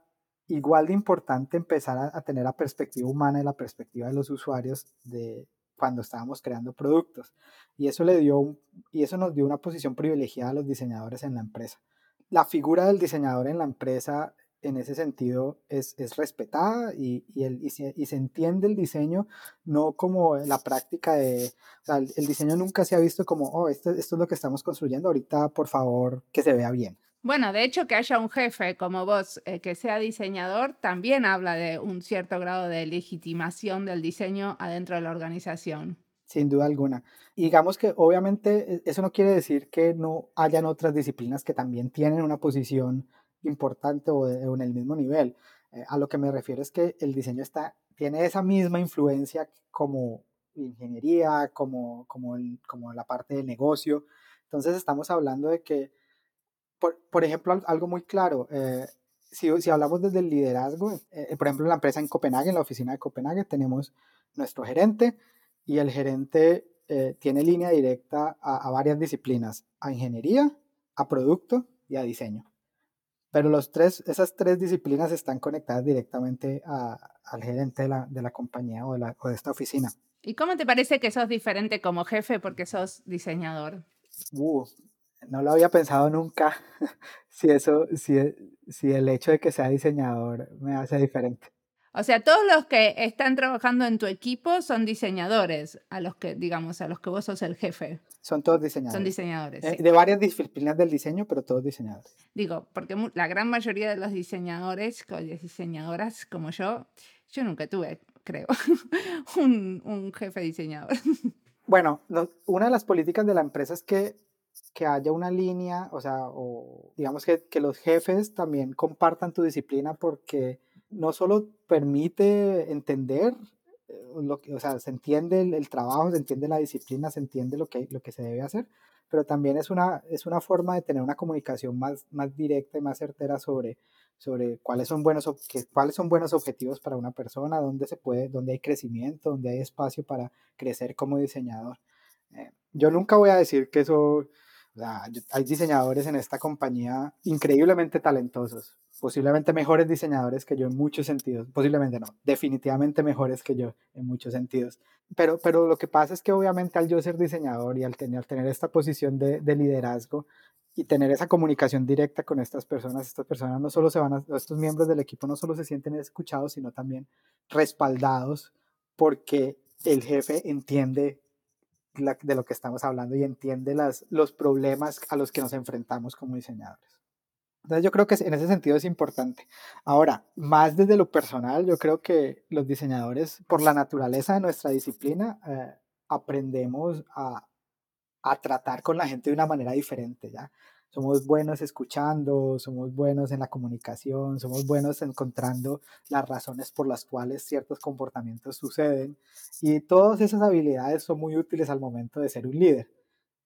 igual de importante empezar a, tener la perspectiva humana y la perspectiva de los usuarios de cuando estábamos creando productos. Y eso, le dio y eso nos dio una posición privilegiada a los diseñadores en la empresa. La figura del diseñador en la empresa en ese sentido es, es respetada y, se, entiende el diseño no como la práctica de, el, el diseño nunca se ha visto como, oh, esto, esto, es lo que estamos construyendo, ahorita por favor que se vea bien. Bueno, de hecho que haya un jefe como vos eh, que sea diseñador también habla de un cierto grado de legitimación del diseño adentro de la organización. Sin duda alguna. Y digamos que obviamente e, eso no quiere decir que no hayan otras disciplinas que también tienen una posición importante o, en el mismo nivel. Eh, a lo que me refiero es que el diseño está, tiene esa misma influencia como ingeniería, como, como, el, como la parte de negocio. Entonces estamos hablando de que, por, por ejemplo, algo muy claro, eh, si, si, hablamos desde el liderazgo, eh, por ejemplo, en la empresa en Copenhague, en la oficina de Copenhague, tenemos nuestro gerente y el gerente eh, tiene línea directa a, a varias disciplinas, a ingeniería, a producto y a diseño pero los tres, esas tres disciplinas están conectadas directamente al gerente de la, de la compañía o de, la, o de esta oficina. ¿Y cómo te parece que sos diferente como jefe porque sos diseñador? Uh, no lo había pensado nunca si eso, si, si el hecho de que sea diseñador me hace diferente. O sea, todos los que están trabajando en tu equipo son diseñadores, a los que, digamos, a los que vos sos el jefe. Son todos diseñadores. Son diseñadores. Eh, de varias disciplinas del diseño, pero todos diseñadores. Digo, porque la gran mayoría de los diseñadores, diseñadoras como yo, yo nunca tuve, creo, un, un jefe diseñador. Bueno, una de las políticas de la empresa es que que haya una línea, o sea, o digamos que, que, los jefes también compartan tu disciplina porque no solo permite entender, eh, lo que, o sea, se entiende el, trabajo, se entiende la disciplina, se entiende lo que, lo que se debe hacer, pero también es una, es una forma de tener una comunicación más, más directa y más certera sobre, sobre cuáles, son buenos, cuáles son buenos objetivos para una persona, dónde, se puede, dónde hay crecimiento, dónde hay espacio para crecer como diseñador. Eh, yo nunca voy a decir que eso hay diseñadores en esta compañía increíblemente talentosos, posiblemente mejores diseñadores que yo en muchos sentidos, posiblemente no, definitivamente mejores que yo en muchos sentidos. Pero, pero lo que pasa es que obviamente al yo ser diseñador y al tener, esta posición de, de liderazgo y tener esa comunicación directa con estas personas, estas personas no solo se van estos miembros del equipo no solo se sienten escuchados, sino también respaldados porque el jefe entiende de lo que estamos hablando y entiende las, los problemas a los que nos enfrentamos como diseñadores. Entonces yo creo que en ese sentido es importante. Ahora, más desde lo personal, yo creo que los diseñadores, por la naturaleza de nuestra disciplina, eh, aprendemos a, a tratar con la gente de una manera diferente, ¿ya? Somos buenos escuchando, somos buenos en la comunicación, somos buenos encontrando las razones por las cuales ciertos comportamientos suceden. Y todas esas habilidades son muy útiles al momento de ser un líder,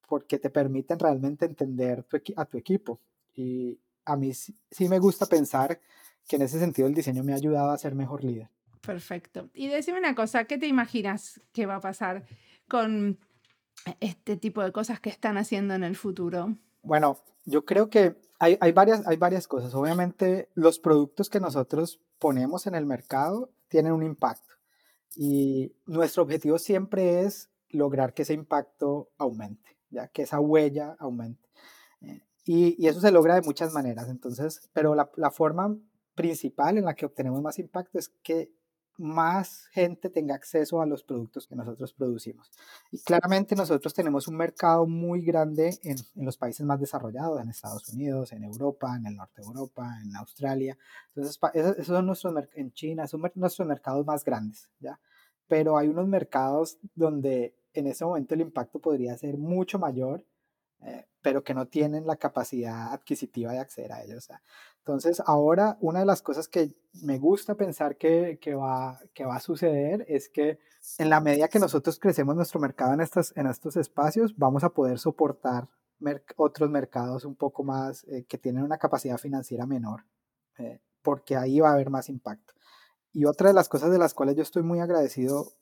porque te permiten realmente entender a tu equipo. Y a mí sí me gusta pensar que en ese sentido el diseño me ha ayudado a ser mejor líder. Perfecto. Y decime una cosa, ¿qué te imaginas que va a pasar con este tipo de cosas que están haciendo en el futuro? Bueno, yo creo que hay, varias, hay varias cosas. Obviamente, los productos que nosotros ponemos en el mercado tienen un impacto y nuestro objetivo siempre es lograr que ese impacto aumente, ya que esa huella aumente. Eh, y, y, eso se logra de muchas maneras, entonces, pero la forma principal en la que obtenemos más impacto es que más gente tenga acceso a los productos que nosotros producimos. Y claramente nosotros tenemos un mercado muy grande en, en, los países más desarrollados, en Estados Unidos, en Europa, en el norte de Europa, en Australia. Entonces, esos son nuestros, en China, son nuestros mercados más grandes, ¿ya? Pero hay unos mercados donde en ese momento el impacto podría ser mucho mayor, eh, pero que no tienen la capacidad adquisitiva de acceder a ellos. Entonces, ahora una de las cosas que me gusta pensar que, va, que va a suceder es que en la medida que nosotros crecemos nuestro mercado en, estas, en estos espacios, vamos a poder soportar otros mercados un poco más eh, que tienen una capacidad financiera menor, eh, porque ahí va a haber más impacto. Y otra de las cosas de las cuales yo estoy muy agradecido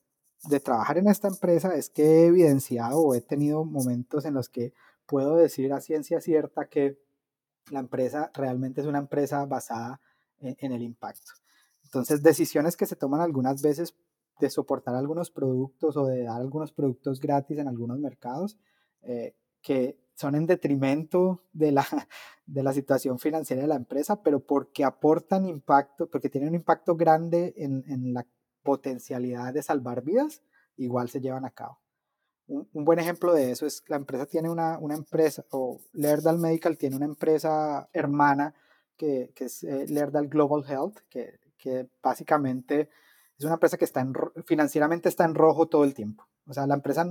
de trabajar en esta empresa es que he evidenciado o he tenido momentos en los que puedo decir a ciencia cierta que la empresa realmente es una empresa basada en, el impacto. Entonces, decisiones que se toman algunas veces de soportar algunos productos o de dar algunos productos gratis en algunos mercados, eh, que son en detrimento de la, de la situación financiera de la empresa, pero porque aportan impacto, porque tienen un impacto grande en, en la potencialidad de salvar vidas, igual se llevan a cabo un, buen ejemplo de eso es la empresa tiene una, una empresa, o Lerdal Medical tiene una empresa hermana que, que es eh, Global Health, que, que, básicamente es una empresa que está en, financieramente está en rojo todo el tiempo. O sea, la empresa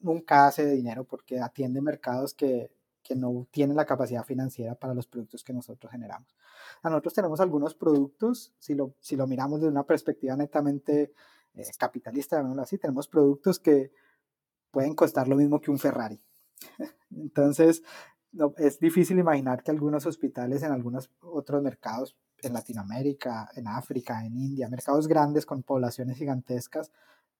nunca hace dinero porque atiende mercados que, que no tienen la capacidad financiera para los productos que nosotros generamos. A nosotros tenemos algunos productos, si lo, si lo miramos desde una perspectiva netamente eh, capitalista, así, tenemos productos que pueden costar lo mismo que un Ferrari. Entonces, no, es difícil imaginar que algunos hospitales en algunos otros mercados, en Latinoamérica, en África, en India, mercados grandes con poblaciones gigantescas,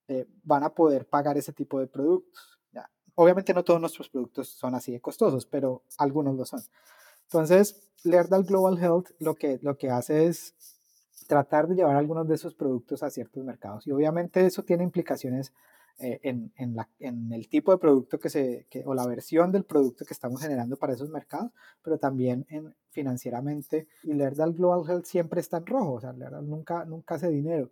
eh, van a poder pagar ese tipo de productos. ¿ya? Obviamente no todos nuestros productos son así de costosos, pero algunos lo son. Entonces, Lerdal Global Health lo que, lo que hace es tratar de llevar algunos de esos productos a ciertos mercados. Y obviamente eso tiene implicaciones eh, en, en, la, en, el tipo de producto que se, que, o la versión del producto que estamos generando para esos mercados, pero también en, financieramente. Y Lerdal Global Health siempre está en rojo, o sea, Lerdal nunca, nunca hace dinero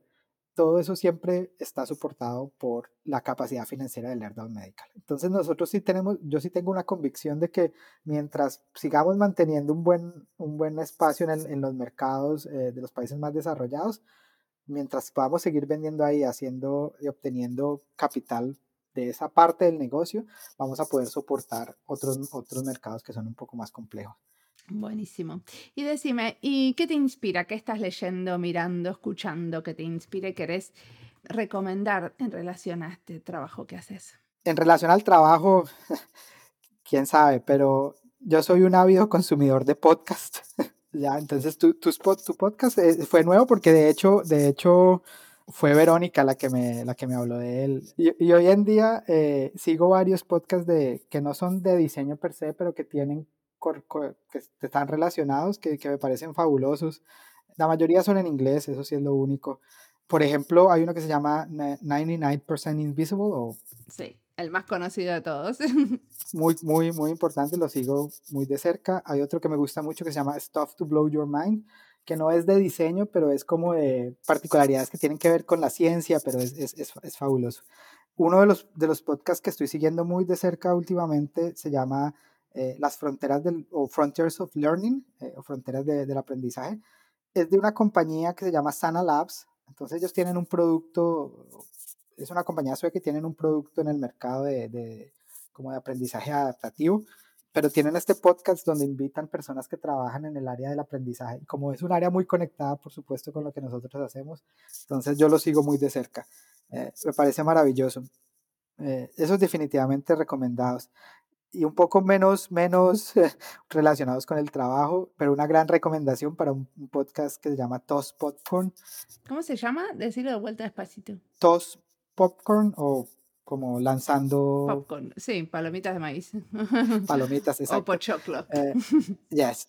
todo eso siempre está soportado por la capacidad financiera del Lerdal Medical. Entonces nosotros sí tenemos, yo sí tengo una convicción de que mientras sigamos manteniendo un buen, un buen espacio en, en los mercados eh, de los países más desarrollados, mientras podamos seguir vendiendo ahí, haciendo y obteniendo capital de esa parte del negocio, vamos a poder soportar otros, otros mercados que son un poco más complejos. Buenísimo. Y decime, ¿y qué te inspira? ¿Qué estás leyendo, mirando, escuchando que te inspire querés recomendar en relación a este trabajo que haces? En relación al trabajo, quién sabe, pero yo soy un ávido consumidor de podcast. ya, entonces tu, tu, tu podcast eh, fue nuevo porque de hecho, de hecho, fue Verónica la que me, la que me habló de él. Y, hoy en día eh, sigo varios podcasts de, que no son de diseño per se, pero que tienen que están relacionados, que, que me parecen fabulosos. La mayoría son en inglés, eso sí es lo único. Por ejemplo, hay uno que se llama 99% Invisible. O, sí, el más conocido de todos. muy, muy, muy importante, lo sigo muy de cerca. Hay otro que me gusta mucho que se llama Stuff to Blow Your Mind, que no es de diseño, pero es como de particularidades que tienen que ver con la ciencia, pero es, es, es, es fabuloso. Uno de los, de los podcasts que estoy siguiendo muy de cerca últimamente se llama eh, las fronteras del, o Frontiers of Learning, eh, o fronteras del aprendizaje, es de una compañía que se llama Sana Labs. Entonces ellos tienen un producto, es una compañía sueca que tienen un producto en el mercado de, de, como de aprendizaje adaptativo, pero tienen este podcast donde invitan personas que trabajan en el área del aprendizaje. Y como es un área muy conectada, por supuesto, con lo que nosotros hacemos, entonces yo lo sigo muy de cerca. Eh, me parece maravilloso. esos definitivamente recomendados y un poco menos, menos relacionados con el trabajo, pero una gran recomendación para un, podcast que se llama Toss Popcorn. ¿Cómo se llama? Decirlo de vuelta despacito. Toss Popcorn o como lanzando... Popcorn, sí, palomitas de maíz. Palomitas, exacto. O pochoclo. Eh, yes.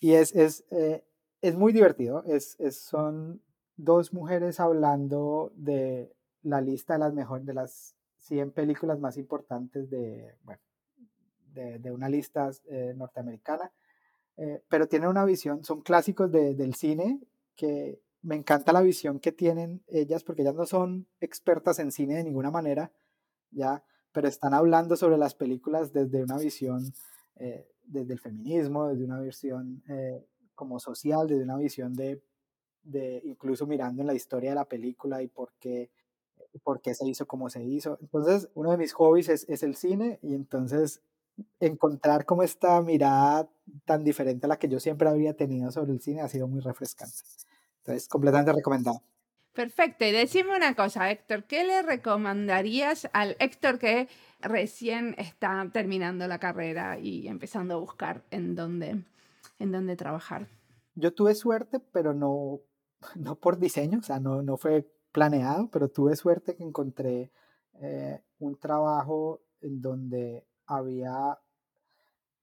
Y es, es, eh, es muy divertido. Es, es, son dos mujeres hablando de la lista de las mejores, de las 100 películas más importantes de, bueno, de, una lista eh, norteamericana, eh, pero tienen una visión, son clásicos del cine que me encanta la visión que tienen ellas, porque ellas no son expertas en cine de ninguna manera, ya, pero están hablando sobre las películas desde una visión, eh, desde el feminismo, desde una visión como social, desde una visión de, de, incluso mirando en la historia de la película y por qué, por qué se hizo como se hizo. Entonces, uno de mis hobbies es, es el cine y entonces encontrar como esta mirada tan diferente a la que yo siempre había tenido sobre el cine ha sido muy refrescante. Entonces, completamente recomendado. Perfecto. Y decime una cosa, Héctor, ¿qué le recomendarías al Héctor que recién está terminando la carrera y empezando a buscar en dónde, en dónde trabajar? Yo tuve suerte, pero no, no por diseño, o sea, no, no fue planeado, pero tuve suerte que encontré eh, un trabajo en donde había,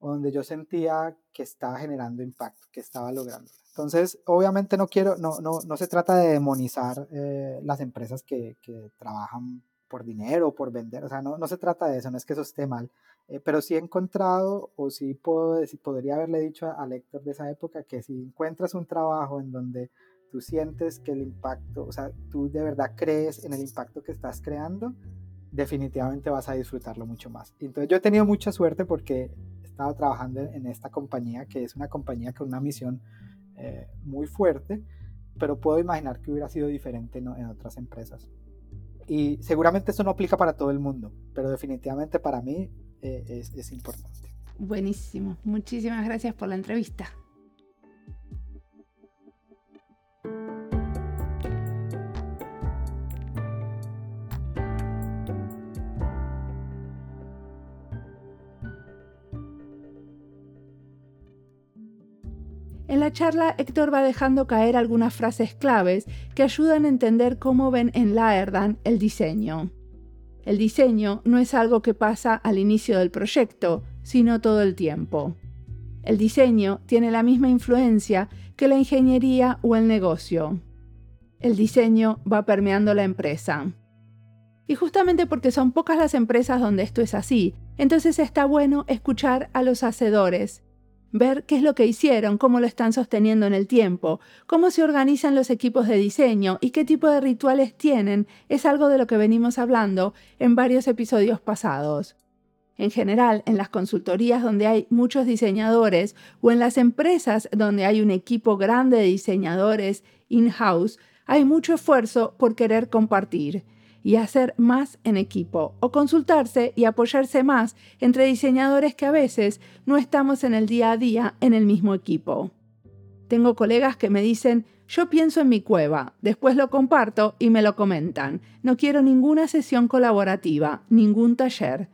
donde yo sentía que estaba generando impacto, que estaba logrando. Entonces, obviamente no quiero, no, no, no se trata de demonizar eh, las empresas que, que, trabajan por dinero por vender, o sea, no, no se trata de eso, no es que eso esté mal, eh, pero sí he encontrado, o sí puedo decir, podría haberle dicho al lector de esa época que si encuentras un trabajo en donde tú sientes que el impacto, o sea, tú de verdad crees en el impacto que estás creando, definitivamente vas a disfrutarlo mucho más. Entonces yo he tenido mucha suerte porque estado trabajando en esta compañía, que es una compañía con una misión eh, muy fuerte, pero puedo imaginar que hubiera sido diferente en, otras empresas. Y seguramente esto no aplica para todo el mundo, pero definitivamente para mí eh, es, es importante. Buenísimo. Muchísimas gracias por la entrevista. La charla, Héctor va dejando caer algunas frases claves que ayudan a entender cómo ven en Laerdan el diseño. El diseño no es algo que pasa al inicio del proyecto, sino todo el tiempo. El diseño tiene la misma influencia que la ingeniería o el negocio. El diseño va permeando la empresa. Y justamente porque son pocas las empresas donde esto es así, entonces está bueno escuchar a los hacedores, ver qué es lo que hicieron, cómo lo están sosteniendo en el tiempo, cómo se organizan los equipos de diseño y qué tipo de rituales tienen, es algo de lo que venimos hablando en varios episodios pasados. En general, en las consultorías donde hay muchos diseñadores o en las empresas donde hay un equipo grande de diseñadores in-house, hay mucho esfuerzo por querer compartir y hacer más en equipo o consultarse y apoyarse más entre diseñadores que a veces no estamos en el día a día en el mismo equipo. Tengo colegas que me dicen, yo pienso en mi cueva, después lo comparto y me lo comentan. No quiero ninguna sesión colaborativa, ningún taller.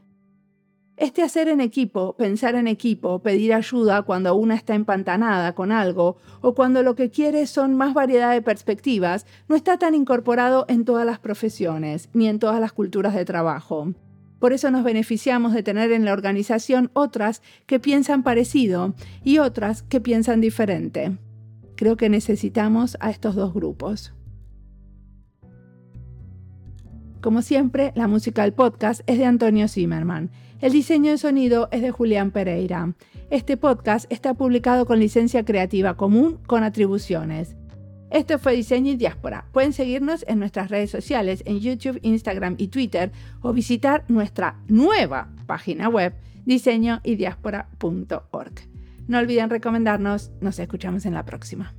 Este hacer en equipo, pensar en equipo, pedir ayuda cuando una está empantanada con algo o cuando lo que quiere son más variedad de perspectivas, no está tan incorporado en todas las profesiones ni en todas las culturas de trabajo. Por eso nos beneficiamos de tener en la organización otras que piensan parecido y otras que piensan diferente. Creo que necesitamos a estos dos grupos. Como siempre, la música del podcast es de Antonio Zimmerman. El diseño de sonido es de Julián Pereira. Este podcast está publicado con licencia creativa común con atribuciones. Esto fue Diseño y Diáspora. Pueden seguirnos en nuestras redes sociales, en YouTube, Instagram y Twitter, o visitar nuestra nueva página web, diseñoydiaspora.org. No olviden recomendarnos. Nos escuchamos en la próxima.